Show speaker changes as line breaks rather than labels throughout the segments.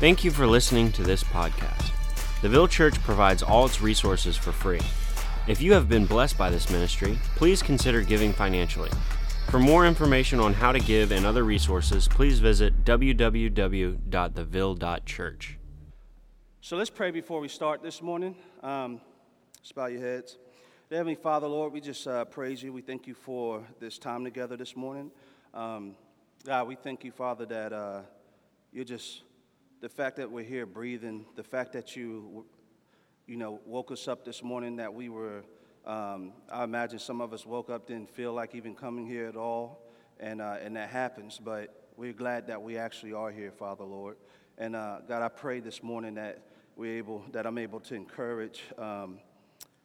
Thank you for listening to this podcast. The Ville Church provides all its resources for free. If you have been blessed by this ministry, please consider giving financially. For more information on how to give and other resources, please visit www.theville.church.
So let's pray before we start this morning. Um, just bow your heads. Heavenly Father, Lord, we just uh, praise you. We thank you for this time together this morning. Um, God, we thank you, Father, that uh, you're just the fact that we're here breathing, the fact that you, you know, woke us up this morning, that we were, um, I imagine some of us woke up, didn't feel like even coming here at all, and, uh, and that happens, but we're glad that we actually are here, Father, Lord. And uh, God, I pray this morning that we're able, that I'm able to encourage um,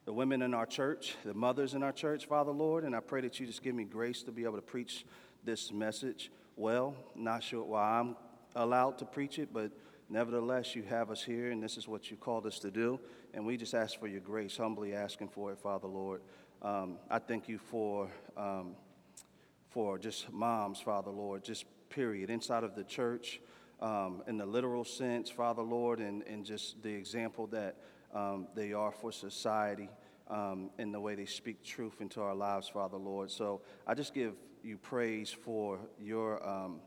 the women in our church, the mothers in our church, Father, Lord, and I pray that you just give me grace to be able to preach this message well. Not sure why I'm allowed to preach it, but nevertheless, you have us here, and this is what you called us to do. And we just ask for your grace, humbly asking for it, Father Lord. Um, I thank you for, um, for just moms, Father Lord, just period, inside of the church, um, in the literal sense, Father Lord, and, and just the example that um, they are for society. Um, in the way they speak truth into our lives, Father Lord. So I just give you praise for your um,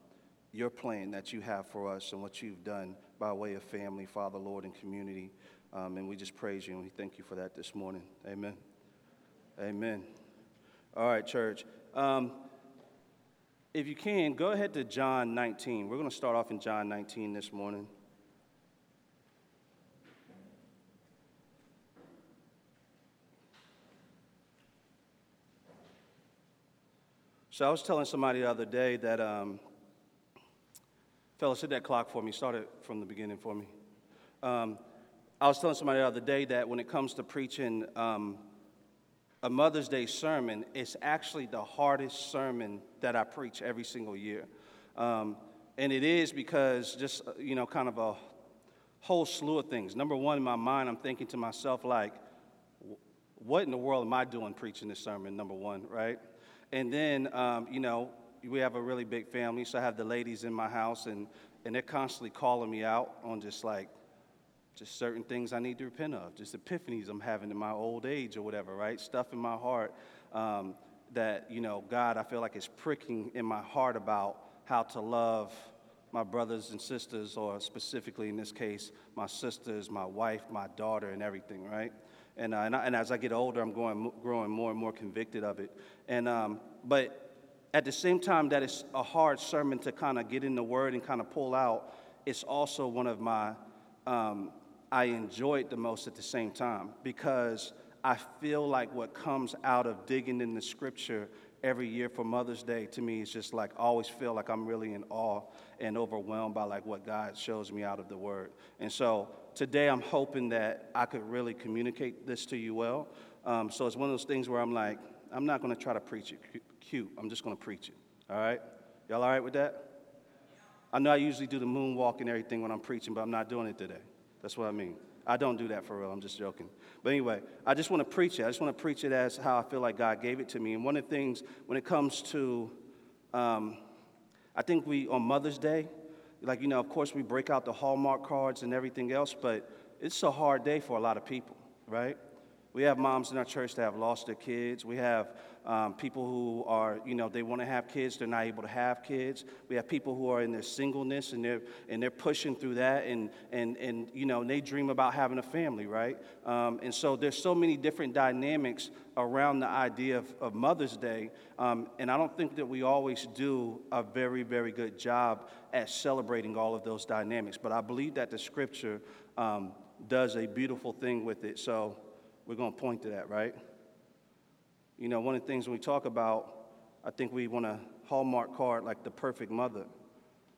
your plan that you have for us and what you've done by way of family, Father, Lord, and community. Um, and we just praise you and we thank you for that this morning. Amen. Amen. All right, church. Um, if you can, go ahead to John 19. We're going to start off in John 19 this morning. So I was telling somebody the other day that um, Fellas, hit that clock for me. Start it from the beginning for me. Um, I was telling somebody the other day that when it comes to preaching um, a Mother's Day sermon, it's actually the hardest sermon that I preach every single year. Um, and it is because just, uh, you know, kind of a whole slew of things. Number one, in my mind, I'm thinking to myself, like, what in the world am I doing preaching this sermon? Number one, right? And then, um, you know, we have a really big family, so I have the ladies in my house, and, and they're constantly calling me out on just like, just certain things I need to repent of, just epiphanies I'm having in my old age or whatever, right? Stuff in my heart um, that, you know, God, I feel like is pricking in my heart about how to love my brothers and sisters, or specifically in this case, my sisters, my wife, my daughter, and everything, right? And, uh, and, I, and, as I get older, I'm going, growing more and more convicted of it. And, um, but at the same time that it's a hard sermon to kind of get in the word and kind of pull out, it's also one of my, um, I enjoy it the most at the same time because I feel like what comes out of digging in the scripture every year for Mother's Day to me is just like I always feel like I'm really in awe and overwhelmed by like what God shows me out of the Word. And so today I'm hoping that I could really communicate this to you well. Um, so it's one of those things where I'm like, I'm not going to try to preach it cute. I'm just going to preach it. All right? Y'all all right with that? I know I usually do the moonwalk and everything when I'm preaching, but I'm not doing it today. That's what I mean. I don't do that for real. I'm just joking. But anyway, I just want to preach it. I just want to preach it as how I feel like God gave it to me. And one of the things when it comes to, um, I think we, on Mother's Day, like, you know, of course we break out the Hallmark cards and everything else, but it's a hard day for a lot of people, right? We have moms in our church that have lost their kids. We have um, people who are, you know, they want to have kids, they're not able to have kids. We have people who are in their singleness and they're and they're pushing through that, and and and you know, they dream about having a family, right? Um, and so there's so many different dynamics around the idea of, of Mother's Day, um, and I don't think that we always do a very very good job at celebrating all of those dynamics. But I believe that the Scripture um, does a beautiful thing with it. So we're going to point to that, right? You know, one of the things when we talk about, I think we want to Hallmark card like the perfect mother.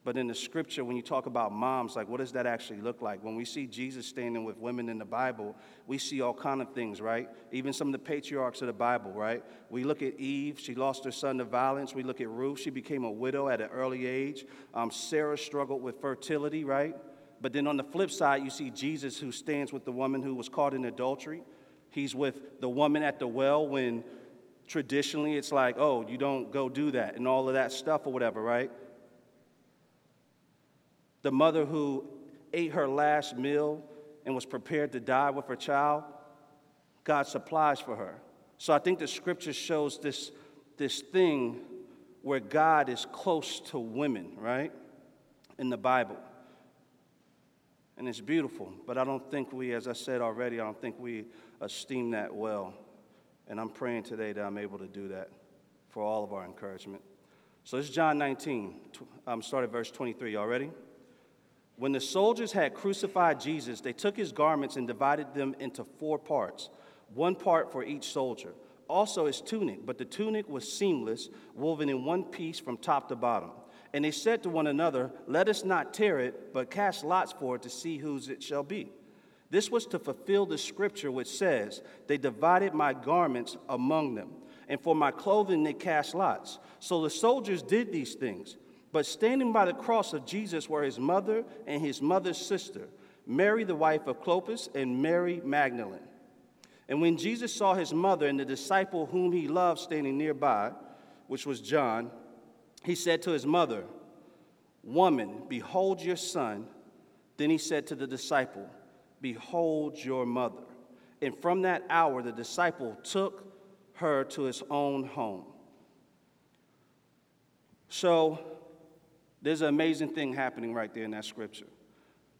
But in the scripture, when you talk about moms, like what does that actually look like? When we see Jesus standing with women in the Bible, we see all kind of things, right? Even some of the patriarchs of the Bible, right? We look at Eve, she lost her son to violence. We look at Ruth, she became a widow at an early age. Um, Sarah struggled with fertility, right? But then on the flip side, you see Jesus who stands with the woman who was caught in adultery. He's with the woman at the well when traditionally it's like, oh, you don't go do that and all of that stuff or whatever, right? The mother who ate her last meal and was prepared to die with her child, God supplies for her. So I think the scripture shows this, this thing where God is close to women, right? In the Bible. And it's beautiful, but I don't think we, as I said already, I don't think we esteem that well. And I'm praying today that I'm able to do that for all of our encouragement. So this is John 19. I'm um, start at verse 23. Y'all ready? When the soldiers had crucified Jesus, they took his garments and divided them into four parts, one part for each soldier. Also his tunic, but the tunic was seamless, woven in one piece from top to bottom. And they said to one another, Let us not tear it, but cast lots for it to see whose it shall be. This was to fulfill the scripture which says, They divided my garments among them, and for my clothing they cast lots. So the soldiers did these things. But standing by the cross of Jesus were his mother and his mother's sister, Mary, the wife of Clopas, and Mary Magdalene. And when Jesus saw his mother and the disciple whom he loved standing nearby, which was John, he said to his mother, Woman, behold your son. Then he said to the disciple, Behold your mother. And from that hour, the disciple took her to his own home. So, there's an amazing thing happening right there in that scripture.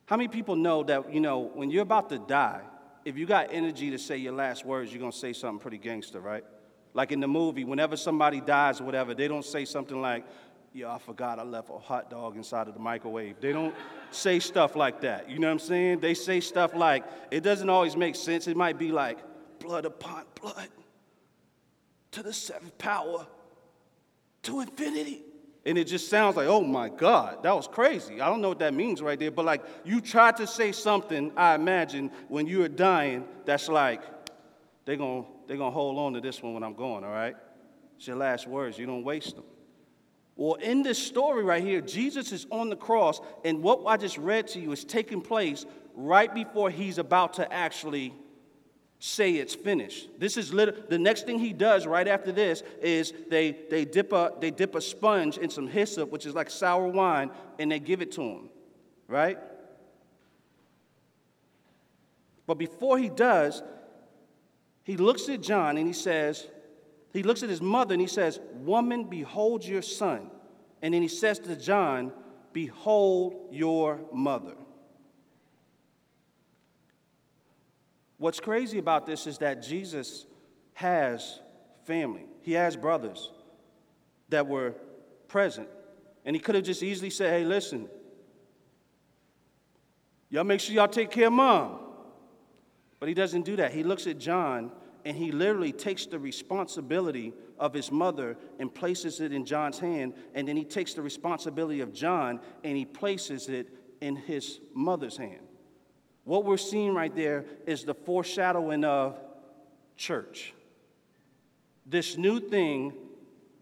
How many people know that, you know, when you're about to die, if you got energy to say your last words, you're going to say something pretty gangster, right? Like in the movie, whenever somebody dies or whatever, they don't say something like, yeah, I forgot I left a hot dog inside of the microwave. They don't say stuff like that. You know what I'm saying? They say stuff like, it doesn't always make sense. It might be like, blood upon blood to the seventh power to infinity. And it just sounds like, oh my God, that was crazy. I don't know what that means right there, but like you tried to say something, I imagine, when you are dying, that's like, they're gonna, they're gonna hold on to this one when I'm going, all right? It's your last words, you don't waste them. Well, in this story right here, Jesus is on the cross, and what I just read to you is taking place right before he's about to actually say it's finished. This is lit- the next thing he does right after this is they, they, dip a, they dip a sponge in some hyssop, which is like sour wine, and they give it to him, right? But before he does, he looks at John and he says, he looks at his mother and he says, Woman, behold your son. And then he says to John, Behold your mother. What's crazy about this is that Jesus has family, he has brothers that were present. And he could have just easily said, Hey, listen, y'all make sure y'all take care of mom. But he doesn't do that. He looks at John and he literally takes the responsibility of his mother and places it in John's hand. And then he takes the responsibility of John and he places it in his mother's hand. What we're seeing right there is the foreshadowing of church. This new thing,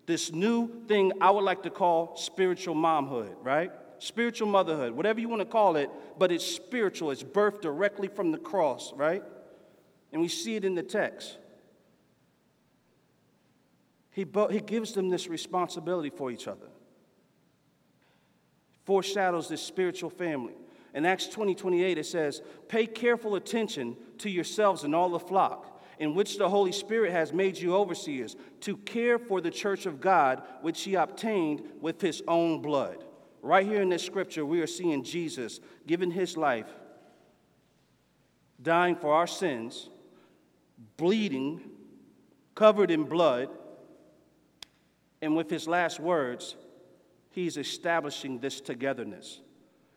this new thing I would like to call spiritual momhood, right? Spiritual motherhood, whatever you want to call it, but it's spiritual. It's birthed directly from the cross, right? And we see it in the text. He, he gives them this responsibility for each other, foreshadows this spiritual family. In Acts 20 28, it says, Pay careful attention to yourselves and all the flock, in which the Holy Spirit has made you overseers, to care for the church of God, which he obtained with his own blood. Right here in this scripture, we are seeing Jesus giving his life, dying for our sins, bleeding, covered in blood, and with his last words, he's establishing this togetherness.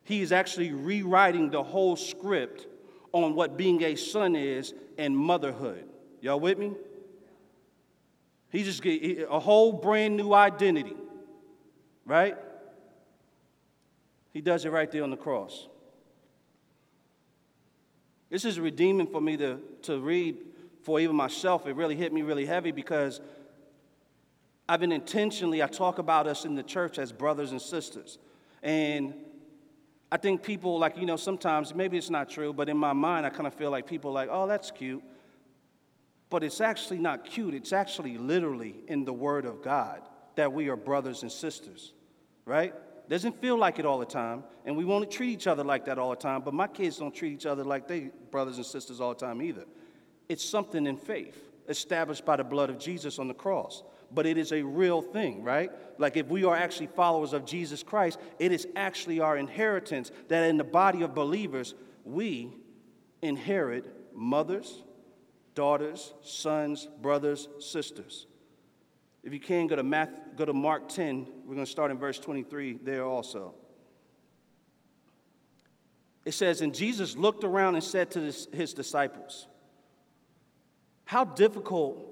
He is actually rewriting the whole script on what being a son is and motherhood. Y'all with me? He just get a whole brand new identity, right? He does it right there on the cross. This is redeeming for me to, to read for even myself. It really hit me really heavy because I've been intentionally, I talk about us in the church as brothers and sisters. And I think people, like, you know, sometimes, maybe it's not true, but in my mind, I kind of feel like people like, oh, that's cute. But it's actually not cute. It's actually literally in the Word of God that we are brothers and sisters, right? Doesn't feel like it all the time, and we want to treat each other like that all the time, but my kids don't treat each other like they brothers and sisters all the time either. It's something in faith established by the blood of Jesus on the cross. But it is a real thing, right? Like if we are actually followers of Jesus Christ, it is actually our inheritance that in the body of believers, we inherit mothers, daughters, sons, brothers, sisters. If you can, go to, Math, go to Mark 10. We're going to start in verse 23 there also. It says, And Jesus looked around and said to his disciples, How difficult,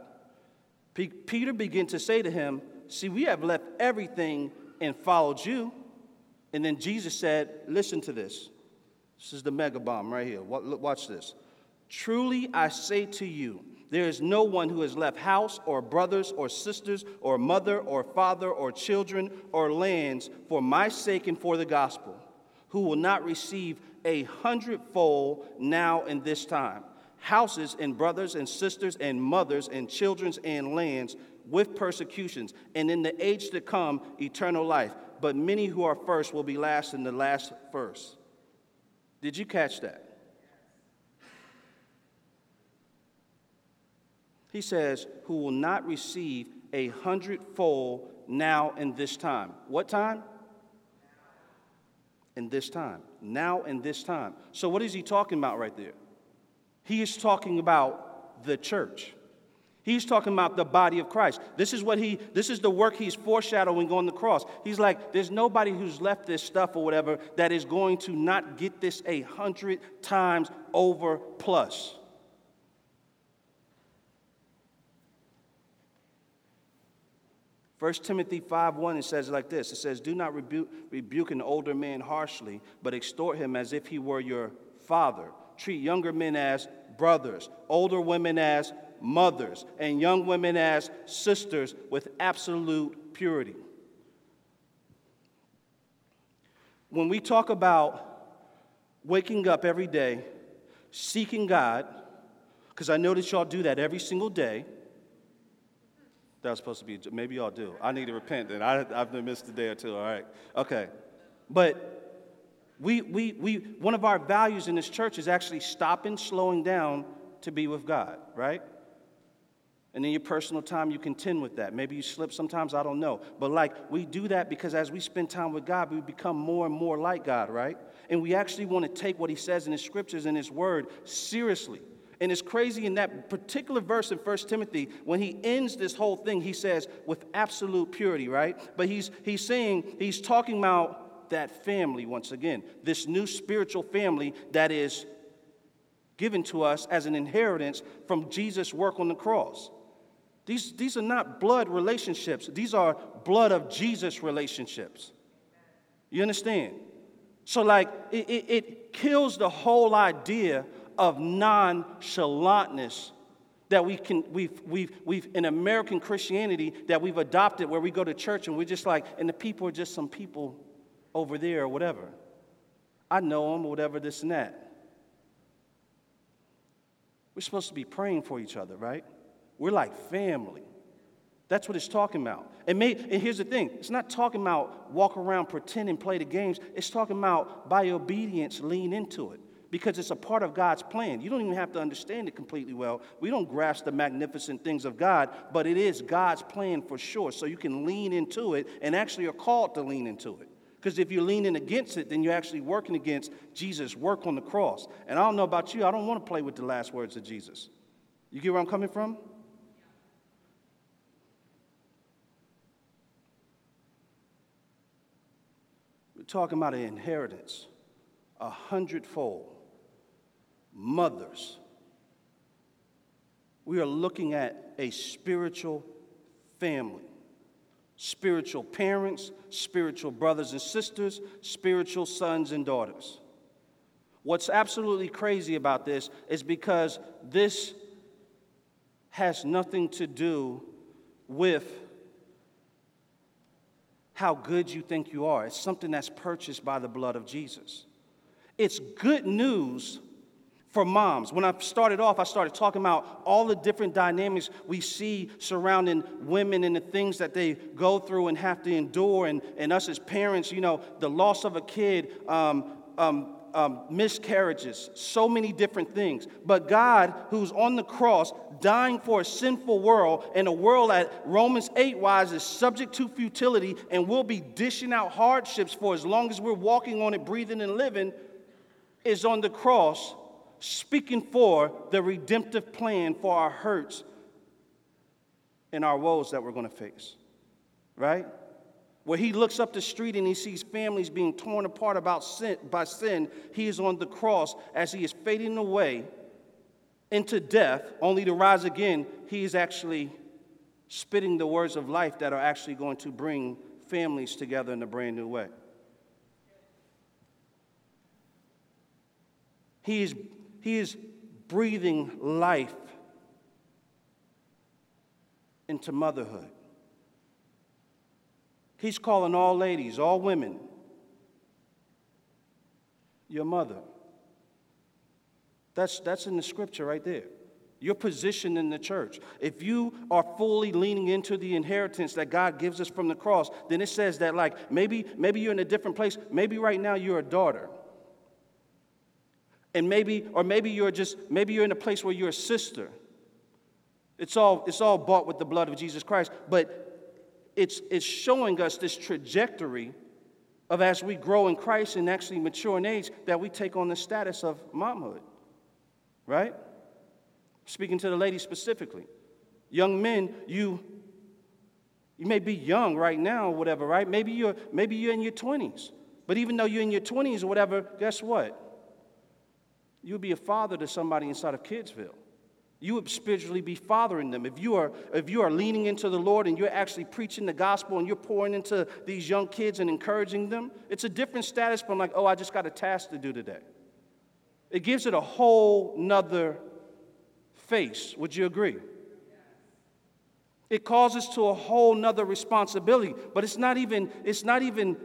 P- Peter began to say to him, See, we have left everything and followed you. And then Jesus said, Listen to this. This is the mega bomb right here. Watch this. Truly I say to you, there is no one who has left house or brothers or sisters or mother or father or children or lands for my sake and for the gospel, who will not receive a hundredfold now in this time houses and brothers and sisters and mothers and children's and lands with persecutions, and in the age to come, eternal life. But many who are first will be last, and the last first. Did you catch that? He says, who will not receive a hundredfold now in this time. What time? In this time. Now in this time. So, what is he talking about right there? He is talking about the church. He's talking about the body of Christ. This is what he this is the work he's foreshadowing on the cross. He's like, there's nobody who's left this stuff or whatever that is going to not get this a hundred times over plus. 1 Timothy 5 1, it says like this It says, Do not rebuke, rebuke an older man harshly, but exhort him as if he were your father. Treat younger men as brothers, older women as mothers, and young women as sisters with absolute purity. When we talk about waking up every day, seeking God, because I know that y'all do that every single day that was supposed to be, maybe y'all do. I need to repent then. I, I've missed a day or two, all right. Okay. But we, we, we, one of our values in this church is actually stopping, slowing down to be with God, right? And in your personal time, you contend with that. Maybe you slip sometimes, I don't know. But like, we do that because as we spend time with God, we become more and more like God, right? And we actually want to take what He says in His scriptures and His word seriously. And it's crazy in that particular verse in 1 Timothy, when he ends this whole thing, he says, with absolute purity, right? But he's, he's saying, he's talking about that family once again, this new spiritual family that is given to us as an inheritance from Jesus' work on the cross. These, these are not blood relationships, these are blood of Jesus relationships. You understand? So, like, it, it, it kills the whole idea of nonchalantness that we can we've we've we've in American Christianity that we've adopted where we go to church and we're just like and the people are just some people over there or whatever. I know them or whatever this and that. We're supposed to be praying for each other, right? We're like family. That's what it's talking about. And, may, and here's the thing it's not talking about walk around, pretend, and play the games. It's talking about by obedience, lean into it because it's a part of God's plan. You don't even have to understand it completely well. We don't grasp the magnificent things of God, but it is God's plan for sure. So you can lean into it and actually are called to lean into it. Because if you're leaning against it, then you're actually working against Jesus' work on the cross. And I don't know about you, I don't want to play with the last words of Jesus. You get where I'm coming from? We're talking about an inheritance, a hundredfold mothers. We are looking at a spiritual family. Spiritual parents, spiritual brothers and sisters, spiritual sons and daughters. What's absolutely crazy about this is because this has nothing to do with how good you think you are. It's something that's purchased by the blood of Jesus. It's good news for moms. When I started off, I started talking about all the different dynamics we see surrounding women and the things that they go through and have to endure, and, and us as parents, you know, the loss of a kid, um, um, um, miscarriages, so many different things. But God, who's on the cross, dying for a sinful world, and a world that Romans 8 wise is subject to futility and will be dishing out hardships for as long as we're walking on it, breathing, and living, is on the cross speaking for the redemptive plan for our hurts and our woes that we're going to face. Right? Where he looks up the street and he sees families being torn apart about sin, by sin, he is on the cross as he is fading away into death, only to rise again. He is actually spitting the words of life that are actually going to bring families together in a brand new way. He is he is breathing life into motherhood. He's calling all ladies, all women, your mother. That's, that's in the scripture right there. Your position in the church. If you are fully leaning into the inheritance that God gives us from the cross, then it says that, like, maybe, maybe you're in a different place. Maybe right now you're a daughter. And maybe, or maybe you're just, maybe you're in a place where you're a sister. It's all, it's all bought with the blood of Jesus Christ. But it's, it's showing us this trajectory of as we grow in Christ and actually mature in age, that we take on the status of momhood. Right? Speaking to the ladies specifically. Young men, you you may be young right now or whatever, right? Maybe you're maybe you're in your 20s. But even though you're in your 20s or whatever, guess what? You would be a father to somebody inside of Kidsville. You would spiritually be fathering them. If you, are, if you are leaning into the Lord and you're actually preaching the gospel and you're pouring into these young kids and encouraging them, it's a different status from like, oh, I just got a task to do today. It gives it a whole nother face. Would you agree? It calls us to a whole nother responsibility, but it's not even, it's not even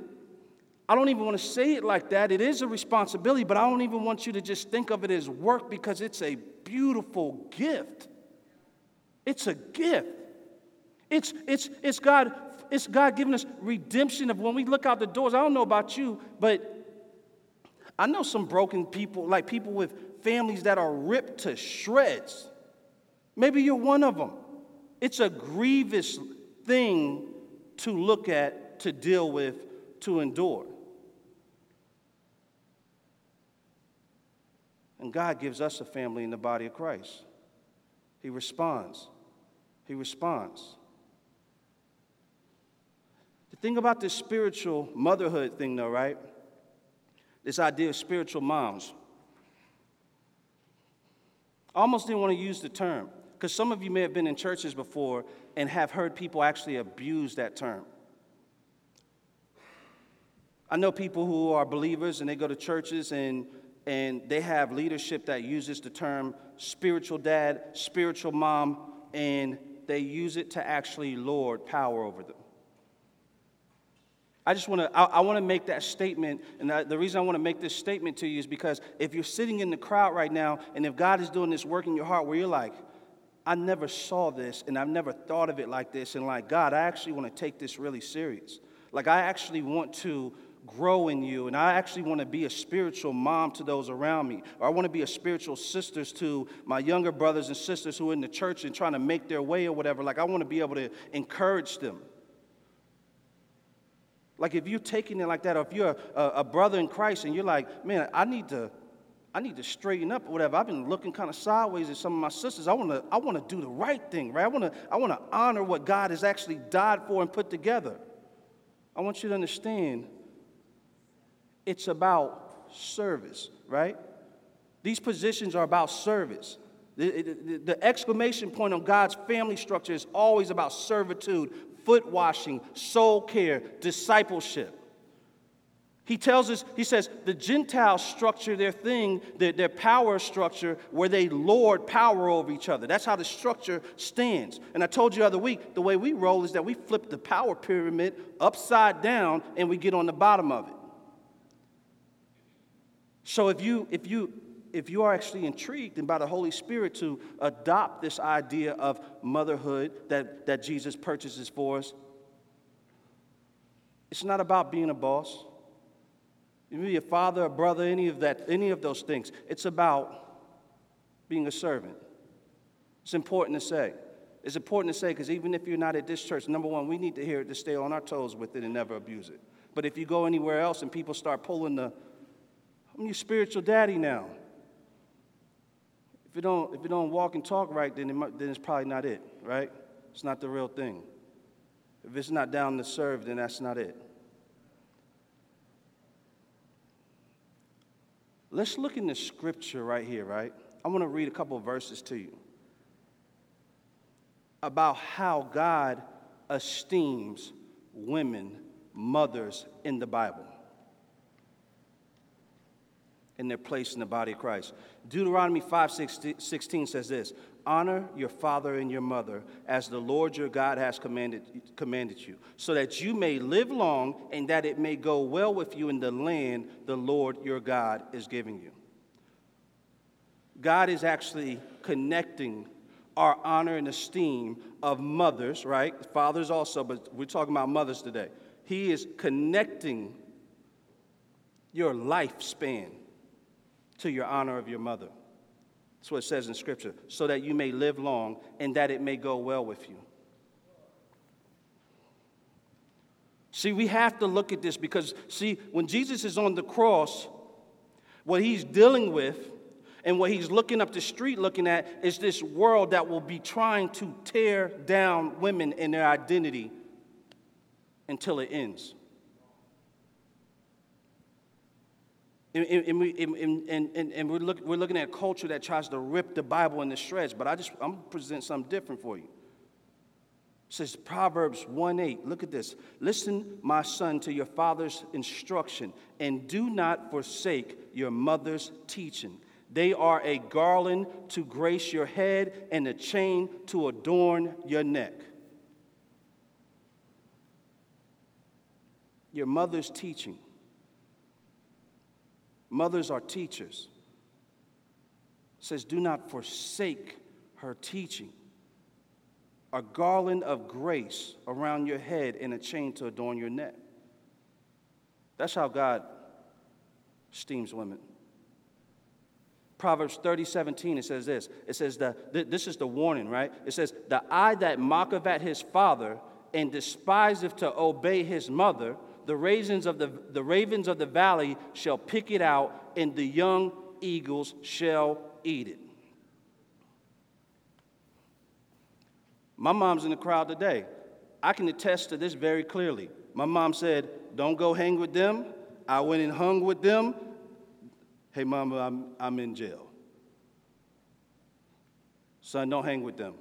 I don't even want to say it like that. It is a responsibility, but I don't even want you to just think of it as work because it's a beautiful gift. It's a gift. It's, it's, it's, God, it's God giving us redemption of when we look out the doors. I don't know about you, but I know some broken people, like people with families that are ripped to shreds. Maybe you're one of them. It's a grievous thing to look at, to deal with, to endure. And God gives us a family in the body of Christ. He responds. He responds. The thing about this spiritual motherhood thing, though, right? This idea of spiritual moms. I almost didn't want to use the term because some of you may have been in churches before and have heard people actually abuse that term. I know people who are believers and they go to churches and and they have leadership that uses the term spiritual dad, spiritual mom, and they use it to actually lord power over them. I just want to I, I want to make that statement, and the reason I want to make this statement to you is because if you're sitting in the crowd right now, and if God is doing this work in your heart where you're like, I never saw this, and I've never thought of it like this, and like God, I actually want to take this really serious. Like I actually want to grow in you. And I actually want to be a spiritual mom to those around me. Or I want to be a spiritual sisters to my younger brothers and sisters who are in the church and trying to make their way or whatever. Like, I want to be able to encourage them. Like, if you're taking it like that, or if you're a, a, brother in Christ and you're like, man, I need to. I need to straighten up or whatever. I've been looking kind of sideways at some of my sisters. I want to I want to do the right thing, right? I want to I want to honor what God has actually died for and put together. I want you to understand it's about service, right? These positions are about service. The, the, the, exclamation point on God's family structure is always about servitude, foot washing, soul care, discipleship. He tells us, he says, the Gentiles structure their thing, their, their, power structure, where they lord power over each other. That's how the structure stands. And I told you the other week, the way we roll is that we flip the power pyramid upside down and we get on the bottom of it. So if you, if you, if you are actually intrigued and by the Holy Spirit to adopt this idea of motherhood that, that Jesus purchases for us, it's not about being a boss. You be a father, a brother, any of that, any of those things. It's about being a servant. It's important to say. It's important to say because even if you're not at this church, number one, we need to hear it to stay on our toes with it and never abuse it. But if you go anywhere else and people start pulling the, I'm your spiritual daddy now. If you don't, if you don't walk and talk right, then, it might, then it's probably not it, right? It's not the real thing. If it's not down to serve, then that's not it. Let's look in the scripture right here, right? I want to read a couple verses to you about how God esteems women, mothers in the Bible in their place in the body of Christ. Deuteronomy 5 16 says this Honor your father and your mother as the Lord your God has commanded, commanded you, so that you may live long and that it may go well with you in the land the Lord your God is giving you. God is actually connecting our honor and esteem of mothers, right? Fathers also, but we're talking about mothers today. He is connecting your lifespan to your honor of your mother. That's what it says in Scripture, so that you may live long and that it may go well with you. See, we have to look at this because, see, when Jesus is on the cross, what he's dealing with and what he's looking up the street looking at is this world that will be trying to tear down women and their identity until it ends. And, we, and, and, and we're, look, we're looking at a culture that tries to rip the Bible into shreds, but I just, I'm going to present something different for you. It says Proverbs 1 8. Look at this. Listen, my son, to your father's instruction, and do not forsake your mother's teaching. They are a garland to grace your head and a chain to adorn your neck. Your mother's teaching. Mothers are teachers. It says, Do not forsake her teaching. A garland of grace around your head and a chain to adorn your neck. That's how God esteems women. Proverbs 30, 17, it says this. It says, the, this is the warning, right? It says, The eye that mocketh at his father and despiseth to obey his mother the ravens of the, the ravens of the valley shall pick it out, and the young eagles shall eat it. My mom's in the crowd today. I can attest to this very clearly. My mom said, Don't go hang with them. I went and hung with them. Hey, mama, I'm, I'm in jail. Son, don't hang with them.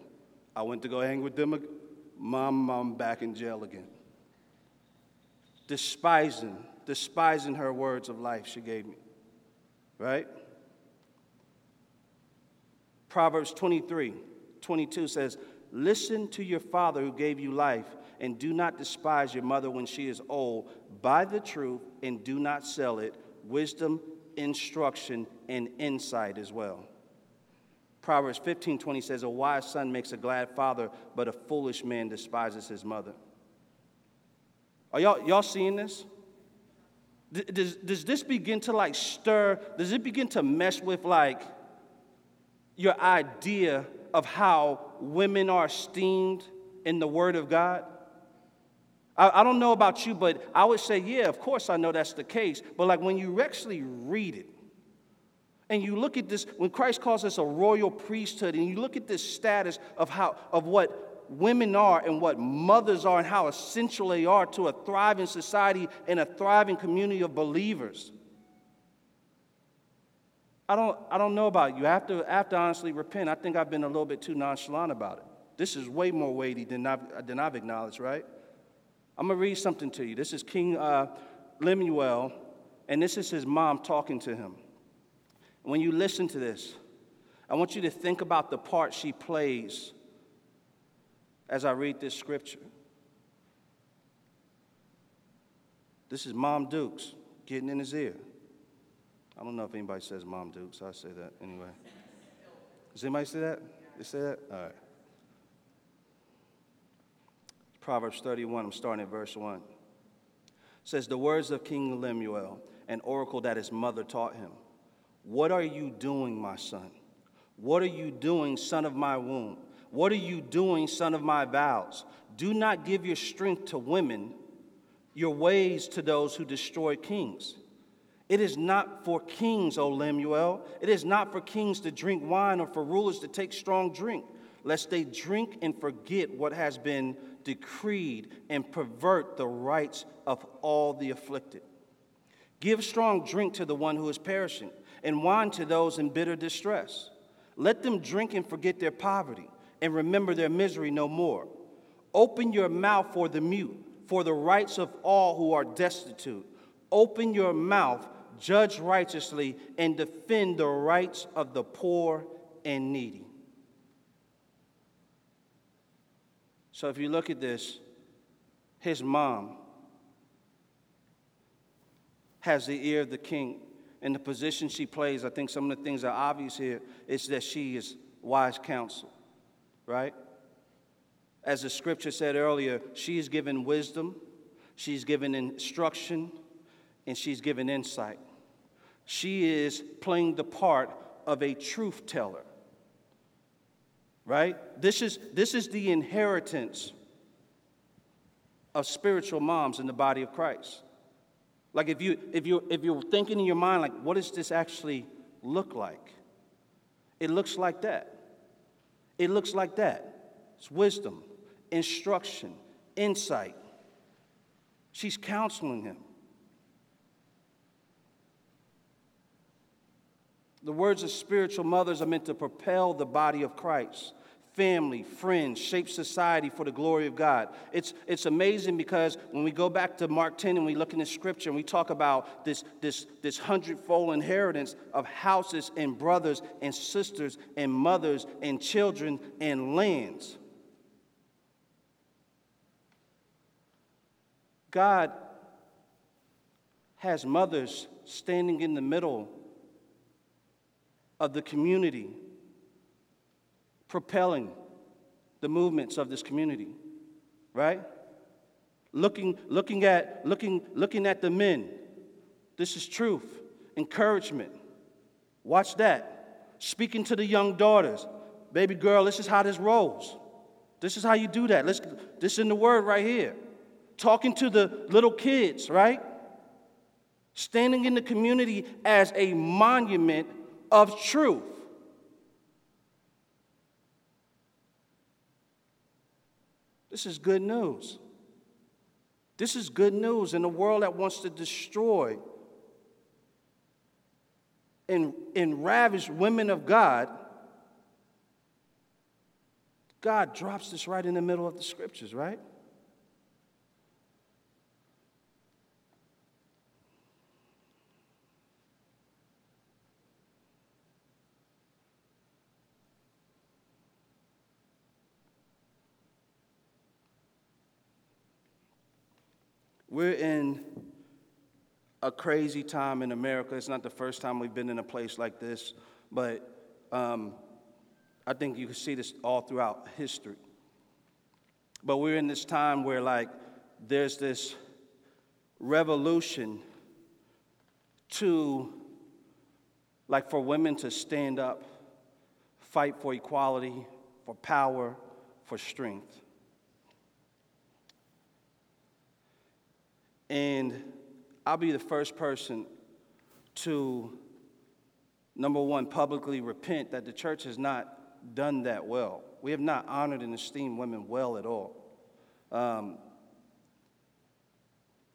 I went to go hang with them. Mom, I'm back in jail again despising, despising her words of life she gave me. Right? Proverbs 23 22 says, Listen to your father who gave you life, and do not despise your mother when she is old. Buy the truth and do not sell it. Wisdom, instruction, and insight as well. Proverbs 15 20 says, A wise son makes a glad father, but a foolish man despises his mother. Are y'all, y'all seeing this? Does, does this begin to like stir? Does it begin to mess with like your idea of how women are esteemed in the Word of God? I, I don't know about you, but I would say, yeah, of course I know that's the case. But like when you actually read it, and you look at this, when Christ calls us a royal priesthood, and you look at this status of how of what women are and what mothers are and how essential they are to a thriving society and a thriving community of believers. I don't, I don't know about you. I have, to, I have to honestly repent. I think I've been a little bit too nonchalant about it. This is way more weighty than I've, than I've acknowledged, right? I'm going to read something to you. This is King uh, Lemuel, and this is his mom talking to him. When you listen to this, I want you to think about the part she plays as I read this scripture. This is Mom Dukes getting in his ear. I don't know if anybody says Mom Dukes. I say that anyway. Does anybody say that? They say that? All right. Proverbs 31, I'm starting at verse 1. It says, The words of King Lemuel, an oracle that his mother taught him. What are you doing, my son? What are you doing, son of my womb? What are you doing, son of my vows? Do not give your strength to women, your ways to those who destroy kings. It is not for kings, O Lemuel. It is not for kings to drink wine or for rulers to take strong drink, lest they drink and forget what has been decreed and pervert the rights of all the afflicted. Give strong drink to the one who is perishing, and wine to those in bitter distress. Let them drink and forget their poverty, and remember their misery no more. Open your mouth for the mute, for the rights of all who are destitute. Open your mouth, judge righteously, and defend the rights of the poor and needy. So if you look at this, his mom has the ear of the king. And the position she plays, I think some of the things are obvious here, is that she is wise counsel, right? As the scripture said earlier, she's given wisdom, she's given instruction, and she's given insight. She is playing the part of a truth teller right? This is, this is the inheritance of spiritual moms in the body of Christ. Like if you if you if you're thinking in your mind, like, what does this actually look like? It looks like that. It looks like that. It's wisdom, instruction, insight. She's counseling him. The words of spiritual mothers are meant to propel the body of Christ. Family, friends, shape society for the glory of God. It's, it's amazing because when we go back to Mark 10 and we look in the scripture and we talk about this, this, this hundredfold inheritance of houses and brothers and sisters and mothers and children and lands. God has mothers standing in the middle of the community, propelling the movements of this community, right? Looking, looking, at, looking, looking at the men. This is truth, encouragement. Watch that. Speaking to the young daughters. Baby girl, this is how this rolls. This is how you do that. Let's, this is in the word right here. Talking to the little kids, right? Standing in the community as a monument of truth. This is good news. This is good news in a world that wants to destroy and, and ravish women of God. God drops this right in the middle of the scriptures, right? We're in a crazy time in America. It's not the first time we've been in a place like this, but um, I think you can see this all throughout history. But we're in this time where, like, there's this revolution to, like, for women to stand up, fight for equality, for power, for strength. And I'll be the first person to, number one, publicly repent that the church has not done that well. We have not honored and esteemed women well at all. Um,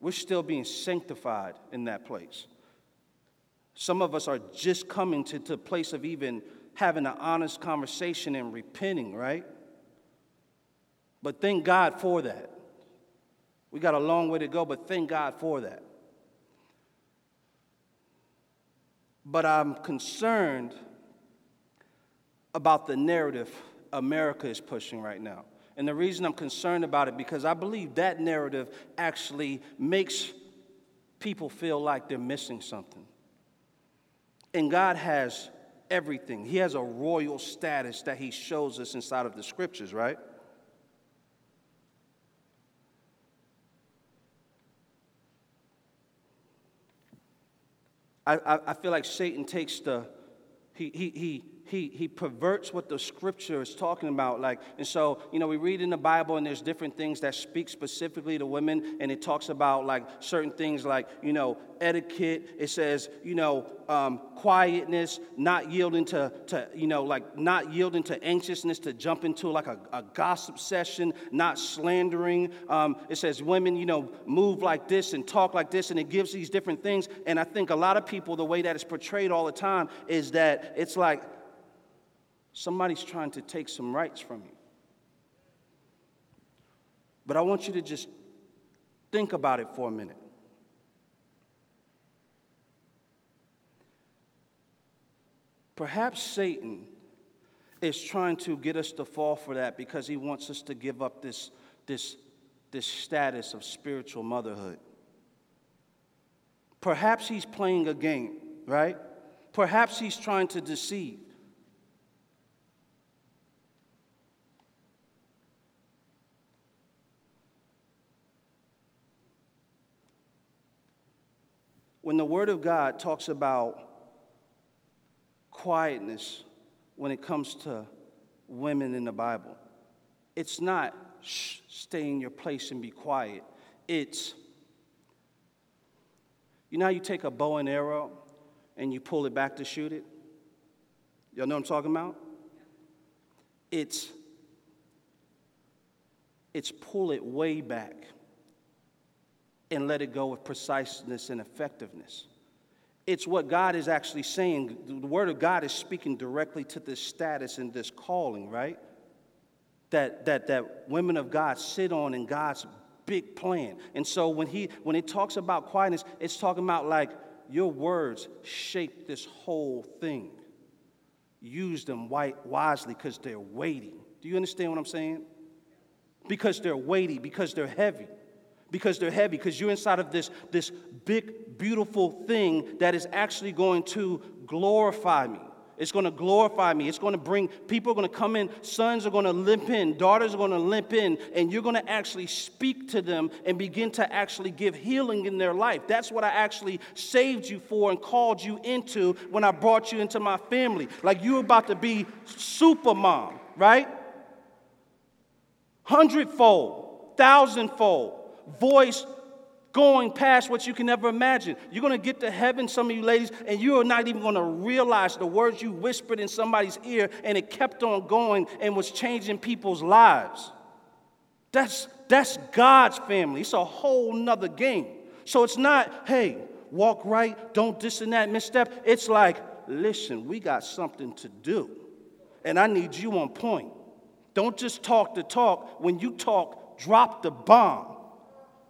we're still being sanctified in that place. Some of us are just coming to the place of even having an honest conversation and repenting, right? But thank God for that. We got a long way to go, but thank God for that. But I'm concerned about the narrative America is pushing right now. And the reason I'm concerned about it because I believe that narrative actually makes people feel like they're missing something. And God has everything. He has a royal status that he shows us inside of the scriptures, right? I, I, I feel like Satan takes the, he, he, he, he, he perverts what the scripture is talking about. Like, and so, you know, we read in the Bible and there's different things that speak specifically to women, and it talks about like certain things like, you know, etiquette. It says, you know, um, quietness, not yielding to, to, you know, like not yielding to anxiousness to jump into like a, a gossip session, not slandering. Um, it says women, you know, move like this and talk like this, and it gives these different things. And I think a lot of people, the way that it's portrayed all the time is that it's like, Somebody's trying to take some rights from you. But I want you to just think about it for a minute. Perhaps Satan is trying to get us to fall for that because he wants us to give up this, this, this status of spiritual motherhood. Perhaps he's playing a game, right? Perhaps he's trying to deceive. When the Word of God talks about quietness when it comes to women in the Bible, it's not shh, stay in your place and be quiet. It's, you know you take a bow and arrow and you pull it back to shoot it? Y'all know what I'm talking about? It's, it's pull it way back and let it go with preciseness and effectiveness. It's what God is actually saying. The Word of God is speaking directly to this status and this calling, right? That, that, that women of God sit on in God's big plan. And so when he when it talks about quietness, it's talking about like your words shape this whole thing. Use them wisely because they're weighty. Do you understand what I'm saying? Because they're weighty, because they're heavy because they're heavy, because you're inside of this, this big, beautiful thing that is actually going to glorify me. It's going to glorify me. It's going to bring people are going to come in, sons are going to limp in, daughters are going to limp in, and you're going to actually speak to them and begin to actually give healing in their life. That's what I actually saved you for and called you into when I brought you into my family. Like you're about to be super mom, right? Hundredfold, thousandfold voice going past what you can ever imagine. You're going to get to heaven, some of you ladies, and you are not even going to realize the words you whispered in somebody's ear, and it kept on going and was changing people's lives. That's, that's God's family. It's a whole nother game. So it's not, hey, walk right, don't this and that misstep. It's like, listen, we got something to do, and I need you on point. Don't just talk the talk. When you talk, drop the bomb.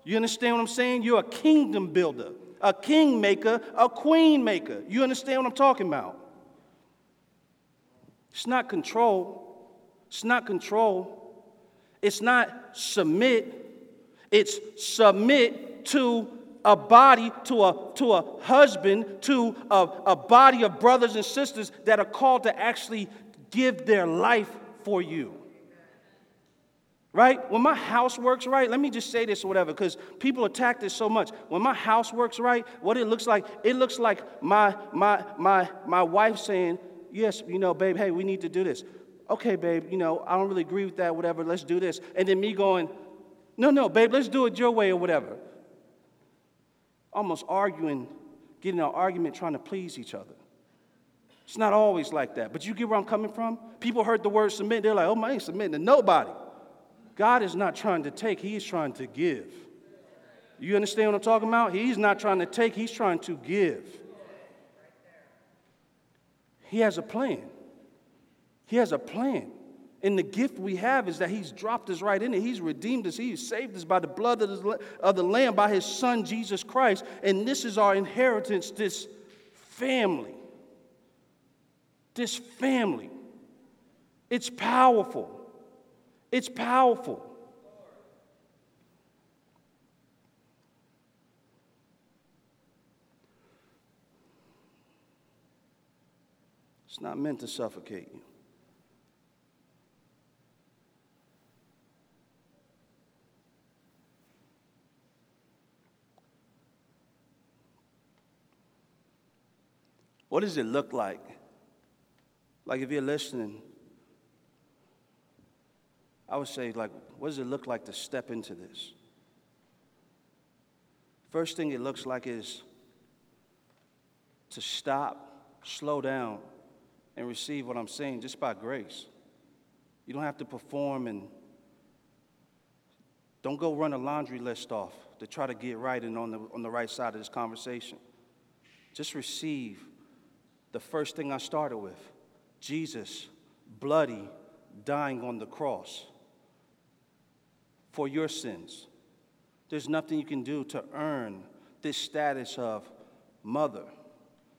You understand what I'm saying? You're a kingdom builder, a king maker, a queen maker. You understand what I'm talking about? It's not control. It's not control. It's not submit. It's submit to a body, to a, to a husband, to a, a body of brothers and sisters that are called to actually give their life for you right? When my house works right, let me just say this or whatever, because people attack this so much. When my house works right, what it looks like, it looks like my my my my wife saying, Yes, you know, babe, hey, we need to do this. Okay, babe, you know, I don't really agree with that, whatever, let's do this. And then me going, No, no, babe, let's do it your way or whatever. Almost arguing, getting an argument trying to please each other. It's not always like that. But you get where I'm coming from? People heard the word submit, they're like, oh, I ain't submitting to nobody. God is not trying to take, He's trying to give. You understand what I'm talking about? He's not trying to take, He's trying to give. He has a plan. He has a plan. And the gift we have is that He's dropped us right in it. He's redeemed us. He's saved us by the blood of the, of the Lamb, by His Son, Jesus Christ. And this is our inheritance, this family. This family. It's powerful. It's powerful. It's not meant to suffocate you. What does it look like? Like if you're listening, I would say, like, what does it look like to step into this? First thing it looks like is to stop, slow down, and receive what I'm saying just by grace. You don't have to perform and don't go run a laundry list off to try to get right and on the, on the right side of this conversation. Just receive the first thing I started with Jesus, bloody, dying on the cross for your sins. There's nothing you can do to earn this status of mother,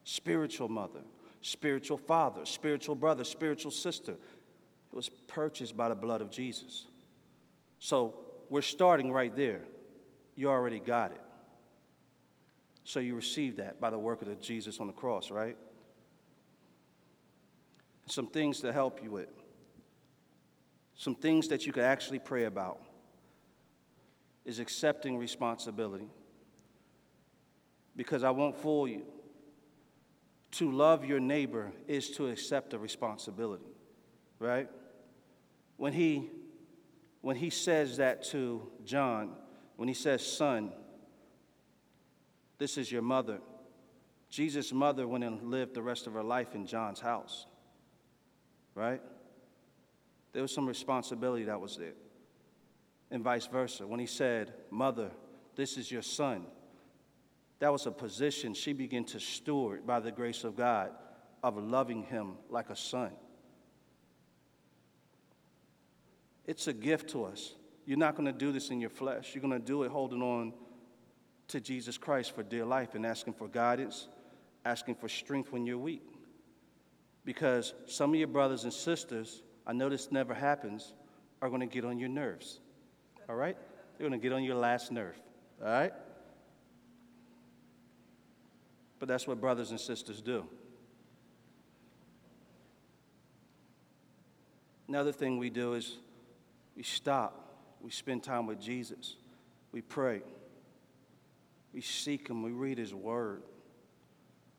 spiritual mother, spiritual father, spiritual brother, spiritual sister. It was purchased by the blood of Jesus. So we're starting right there. You already got it. So you received that by the work of Jesus on the cross, right? some things to help you with, some things that you could actually pray about is accepting responsibility. Because I won't fool you. To love your neighbor is to accept a responsibility, right? When he, when he says that to John, when he says, Son, this is your mother, Jesus' mother went and lived the rest of her life in John's house right? There was some responsibility that was there. And vice versa. When he said, Mother, this is your son, that was a position she began to steward by the grace of God of loving him like a son. It's a gift to us. You're not going to do this in your flesh. You're going to do it holding on to Jesus Christ for dear life and asking for guidance, asking for strength when you're weak because some of your brothers and sisters, I know this never happens, are going to get on your nerves. All right? They're going to get on your last nerve. All right? But that's what brothers and sisters do. Another thing we do is we stop, we spend time with Jesus, we pray, we seek Him, we read His Word.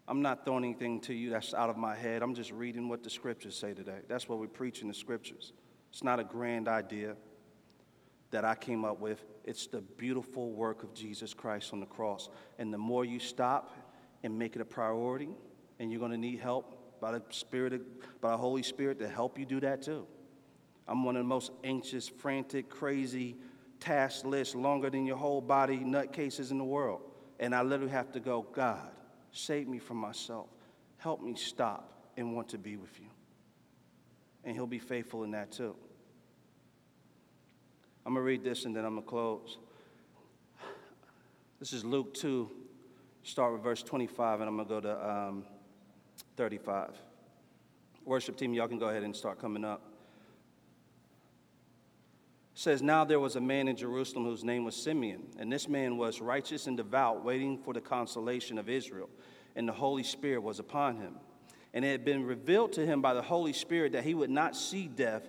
I'm not throwing anything to you that's out of my head. I'm just reading what the scriptures say today. That's what we preach in the scriptures. It's not a grand idea that I came up with. It's the beautiful work of Jesus Christ on the cross. And the more you stop and make it a priority, and you're going to need help by the Spirit, of, by the Holy Spirit to help you do that too. I'm one of the most anxious, frantic, crazy task lists, longer than your whole body nutcases in the world. And I literally have to go, God, Save me from myself. Help me stop and want to be with you. And He'll be faithful in that too. I'm going to read this and then I'm going to close. This is Luke 2, start with verse 25, and I'm going to go to um, 35. Worship team, y'all can go ahead and start coming up. It says, Now there was a man in Jerusalem whose name was Simeon, and this man was righteous and devout, waiting for the consolation of Israel, and the Holy Spirit was upon him. And it had been revealed to him by the Holy Spirit that he would not see death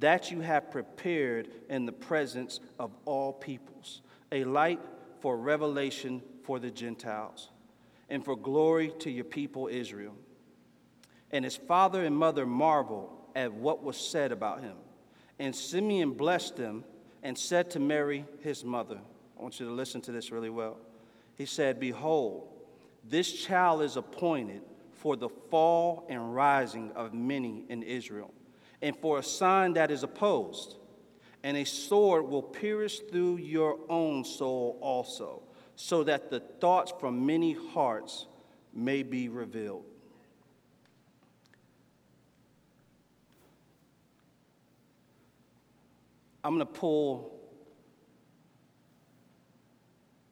that you have prepared in the presence of all peoples, a light for revelation for the Gentiles, and for glory to your people Israel. And his father and mother marveled at what was said about him. And Simeon blessed them and said to Mary, his mother, I want you to listen to this really well. He said, Behold, this child is appointed for the fall and rising of many in Israel, and for a sign that is opposed. And a sword will pierce through your own soul also, so that the thoughts from many hearts may be revealed. I'm going to pull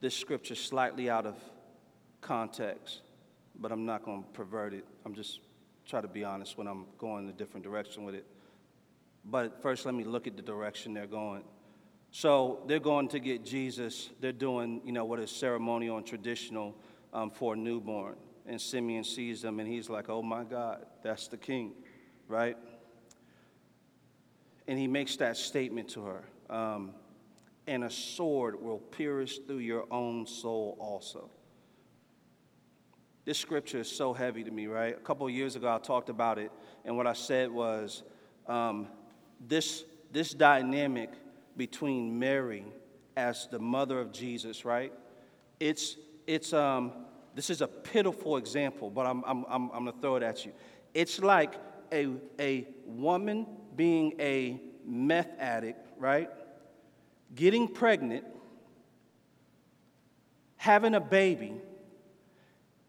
this scripture slightly out of context, but I'm not going to pervert it. I'm just trying to be honest when I'm going in a different direction with it. But first, let me look at the direction they're going. So they're going to get Jesus. They're doing, you know, what is ceremonial and traditional um, for a newborn. And Simeon sees them, and he's like, "Oh my God, that's the king, right?" And he makes that statement to her. Um, and a sword will pierce through your own soul also. This scripture is so heavy to me, right? A couple of years ago, I talked about it, and what I said was um, this, this dynamic between Mary as the mother of Jesus, right? It's, it's, um, this is a pitiful example, but I'm, I'm, I'm, I'm going to throw it at you. It's like a, a woman being a meth addict, right? getting pregnant, having a baby,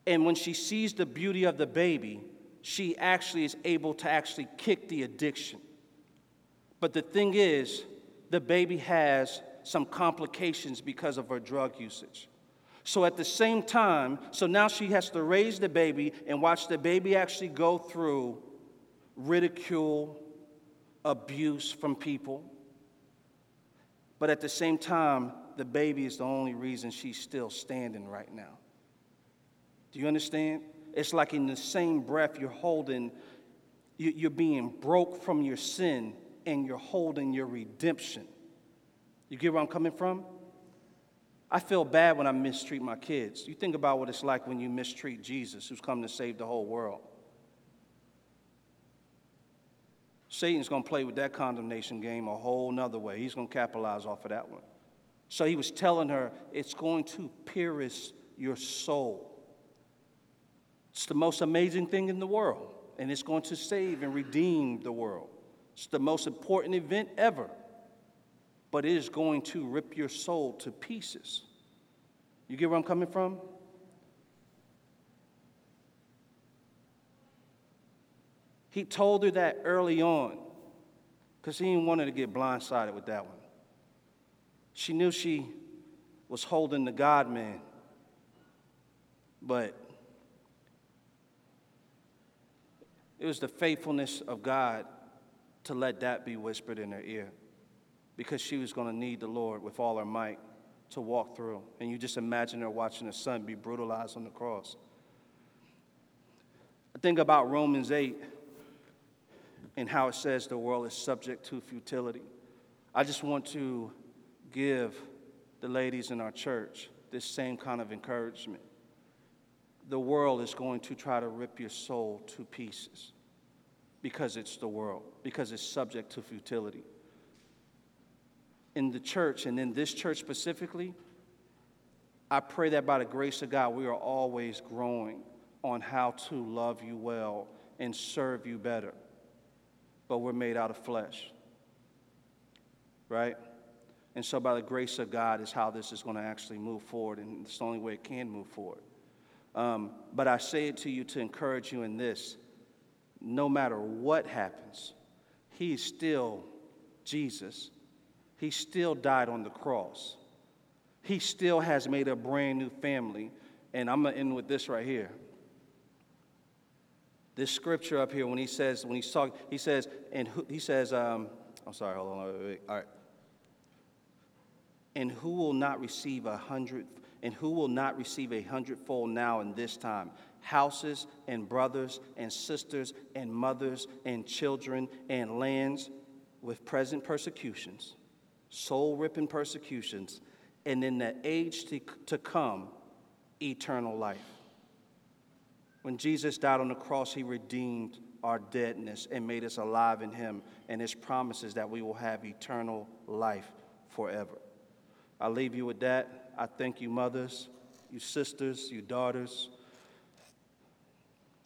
and when she sees the beauty of the baby, she actually is able to actually kick the addiction. But the thing is, the baby has some complications because of her drug usage. So at the same time, so now she has to raise the baby and watch the baby actually go through ridicule, abuse from people. But at the same time, the baby is the only reason she's still standing right now. Do you understand? It's like in the same breath, you're holding, you're being broke from your sin and you're holding your redemption. You get where I'm coming from? I feel bad when I mistreat my kids. You think about what it's like when you mistreat Jesus, who's come to save the whole world. Satan's going to play with that condemnation game a whole nother way. He's going to capitalize off of that one. So he was telling her, it's going to pierce your soul. It's the most amazing thing in the world, and it's going to save and redeem the world. It's the most important event ever, but it is going to rip your soul to pieces. You get where I'm coming from? He told her that early on because he didn't want her to get blindsided with that one. She knew she was holding the God man, but it was the faithfulness of God to let that be whispered in her ear because she was going to need the Lord with all her might to walk through. And you just imagine her watching her son be brutalized on the cross. I think about Romans 8 and how it says the world is subject to futility. I just want to give the ladies in our church this same kind of encouragement. The world is going to try to rip your soul to pieces because it's the world, because it's subject to futility. In the church, and in this church specifically, I pray that by the grace of God, we are always growing on how to love you well and serve you better but we're made out of flesh. Right? And so, by the grace of God, is how this is going to actually move forward, and it's the only way it can move forward. Um, but I say it to you to encourage you in this no matter what happens, He is still Jesus. He still died on the cross. He still has made a brand new family. And I'm going to end with this right here this scripture up here when he says, when he's talking, he says, and who, he says, um, I'm sorry, hold on, wait, wait, wait. all right. And who will not receive a hundred, and who will not receive a hundredfold now in this time? Houses and brothers and sisters and mothers and children and lands with present persecutions, soul ripping persecutions, and in the age to, to come, eternal life. When Jesus died on the cross, he redeemed our deadness and made us alive in him, and his promises that we will have eternal life forever. I leave you with that. I thank you, mothers, you sisters, you daughters,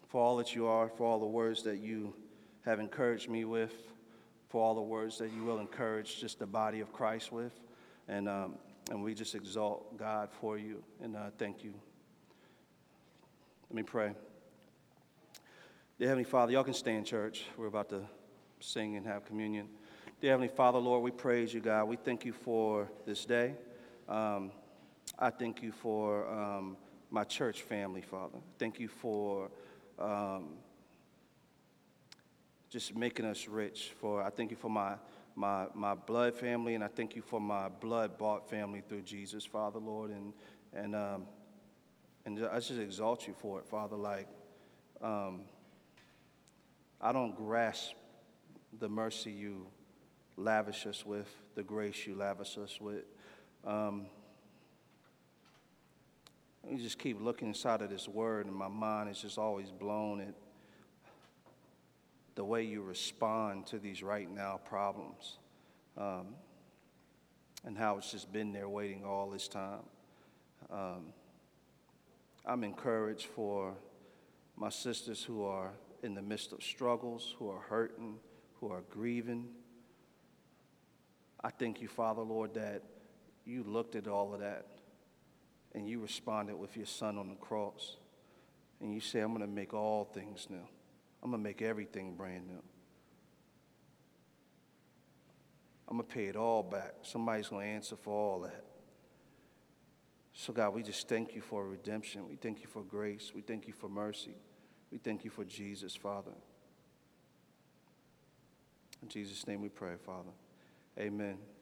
for all that you are, for all the words that you have encouraged me with, for all the words that you will encourage just the body of Christ with. And, um, and we just exalt God for you. And uh, thank you. Let me pray. Dear Heavenly Father, y'all can stay in church. We're about to sing and have communion. Dear Heavenly Father, Lord, we praise you, God. We thank you for this day. Um, I thank you for um, my church family, Father. Thank you for um, just making us rich. For I thank you for my my my blood family, and I thank you for my blood bought family through Jesus, Father, Lord, and and um, and I just exalt you for it, Father. Like um, I don't grasp the mercy you lavish us with, the grace you lavish us with. Um, you just keep looking inside of this word, and my mind is just always blown at the way you respond to these right now problems um, and how it's just been there waiting all this time. Um, I'm encouraged for my sisters who are in the midst of struggles, who are hurting, who are grieving. I thank you, Father, Lord, that you looked at all of that and you responded with your son on the cross. And you say, I'm going to make all things new. I'm going to make everything brand new. I'm going to pay it all back. Somebody's going to answer for all that. So, God, we just thank you for redemption. We thank you for grace. We thank you for mercy. We thank you for Jesus, Father. In Jesus' name we pray, Father. Amen.